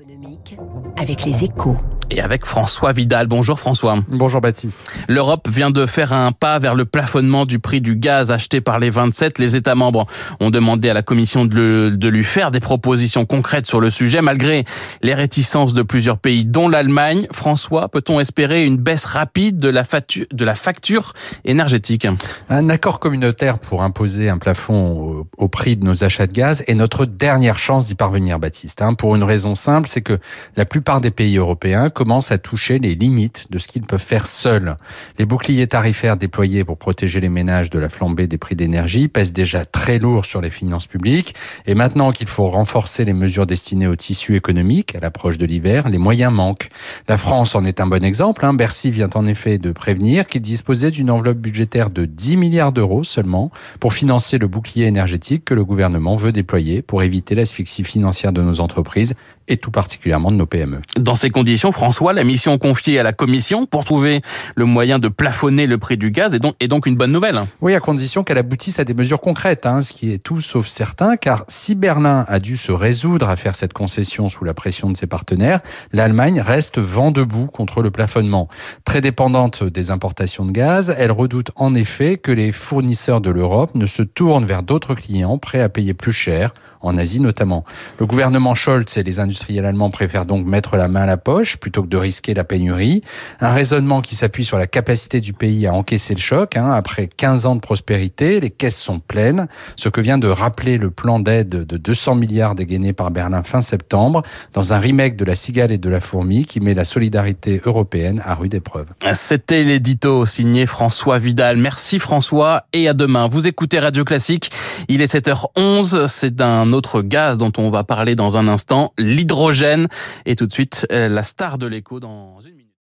économique avec les échos. Et avec François Vidal. Bonjour François. Bonjour Baptiste. L'Europe vient de faire un pas vers le plafonnement du prix du gaz acheté par les 27. Les États membres ont demandé à la Commission de, de lui faire des propositions concrètes sur le sujet, malgré les réticences de plusieurs pays, dont l'Allemagne. François, peut-on espérer une baisse rapide de la, facture, de la facture énergétique? Un accord communautaire pour imposer un plafond au, au, prix de nos achats de gaz est notre dernière chance d'y parvenir, Baptiste. Hein, pour une raison simple, c'est que la plupart des pays européens commencent à toucher les limites de ce qu'ils peuvent faire seuls. Les boucliers tarifaires déployés pour protéger les ménages de la flambée des prix d'énergie pèsent déjà très lourd sur les finances publiques. Et maintenant qu'il faut renforcer les mesures destinées au tissu économique à l'approche de l'hiver, les moyens manquent. La France en est un bon exemple. Hein. Bercy vient en effet de prévenir qu'il disposait d'une enveloppe budgétaire de 10 milliards d'euros seulement pour financer le bouclier énergétique que le gouvernement veut déployer pour éviter l'asphyxie financière de nos entreprises et tout particulièrement de nos PME. Dans ces conditions, François, la mission confiée à la Commission pour trouver le moyen de plafonner le prix du gaz est donc, est donc une bonne nouvelle. Oui, à condition qu'elle aboutisse à des mesures concrètes, hein, ce qui est tout sauf certain, car si Berlin a dû se résoudre à faire cette concession sous la pression de ses partenaires, l'Allemagne reste vent debout contre le plafonnement. Très dépendante des importations de gaz, elle redoute en effet que les fournisseurs de l'Europe ne se tournent vers d'autres clients prêts à payer plus cher, en Asie notamment. Le gouvernement Scholz et les industriels allemands préfèrent donc mettre la main à la poche plutôt que de risquer la pénurie. Un raisonnement qui s'appuie sur la capacité du pays à encaisser le choc. Hein. Après 15 ans de prospérité, les caisses sont pleines. Ce que vient de rappeler le plan d'aide de 200 milliards dégainé par Berlin fin septembre dans un remake de La Cigale et de la Fourmi qui met la solidarité européenne à rude épreuve. C'était l'édito signé François Vidal. Merci François et à demain. Vous écoutez Radio Classique. Il est 7h11. C'est un autre gaz dont on va parler dans un instant, l'hydrogène. Et tout de suite, la star de l'écho dans une.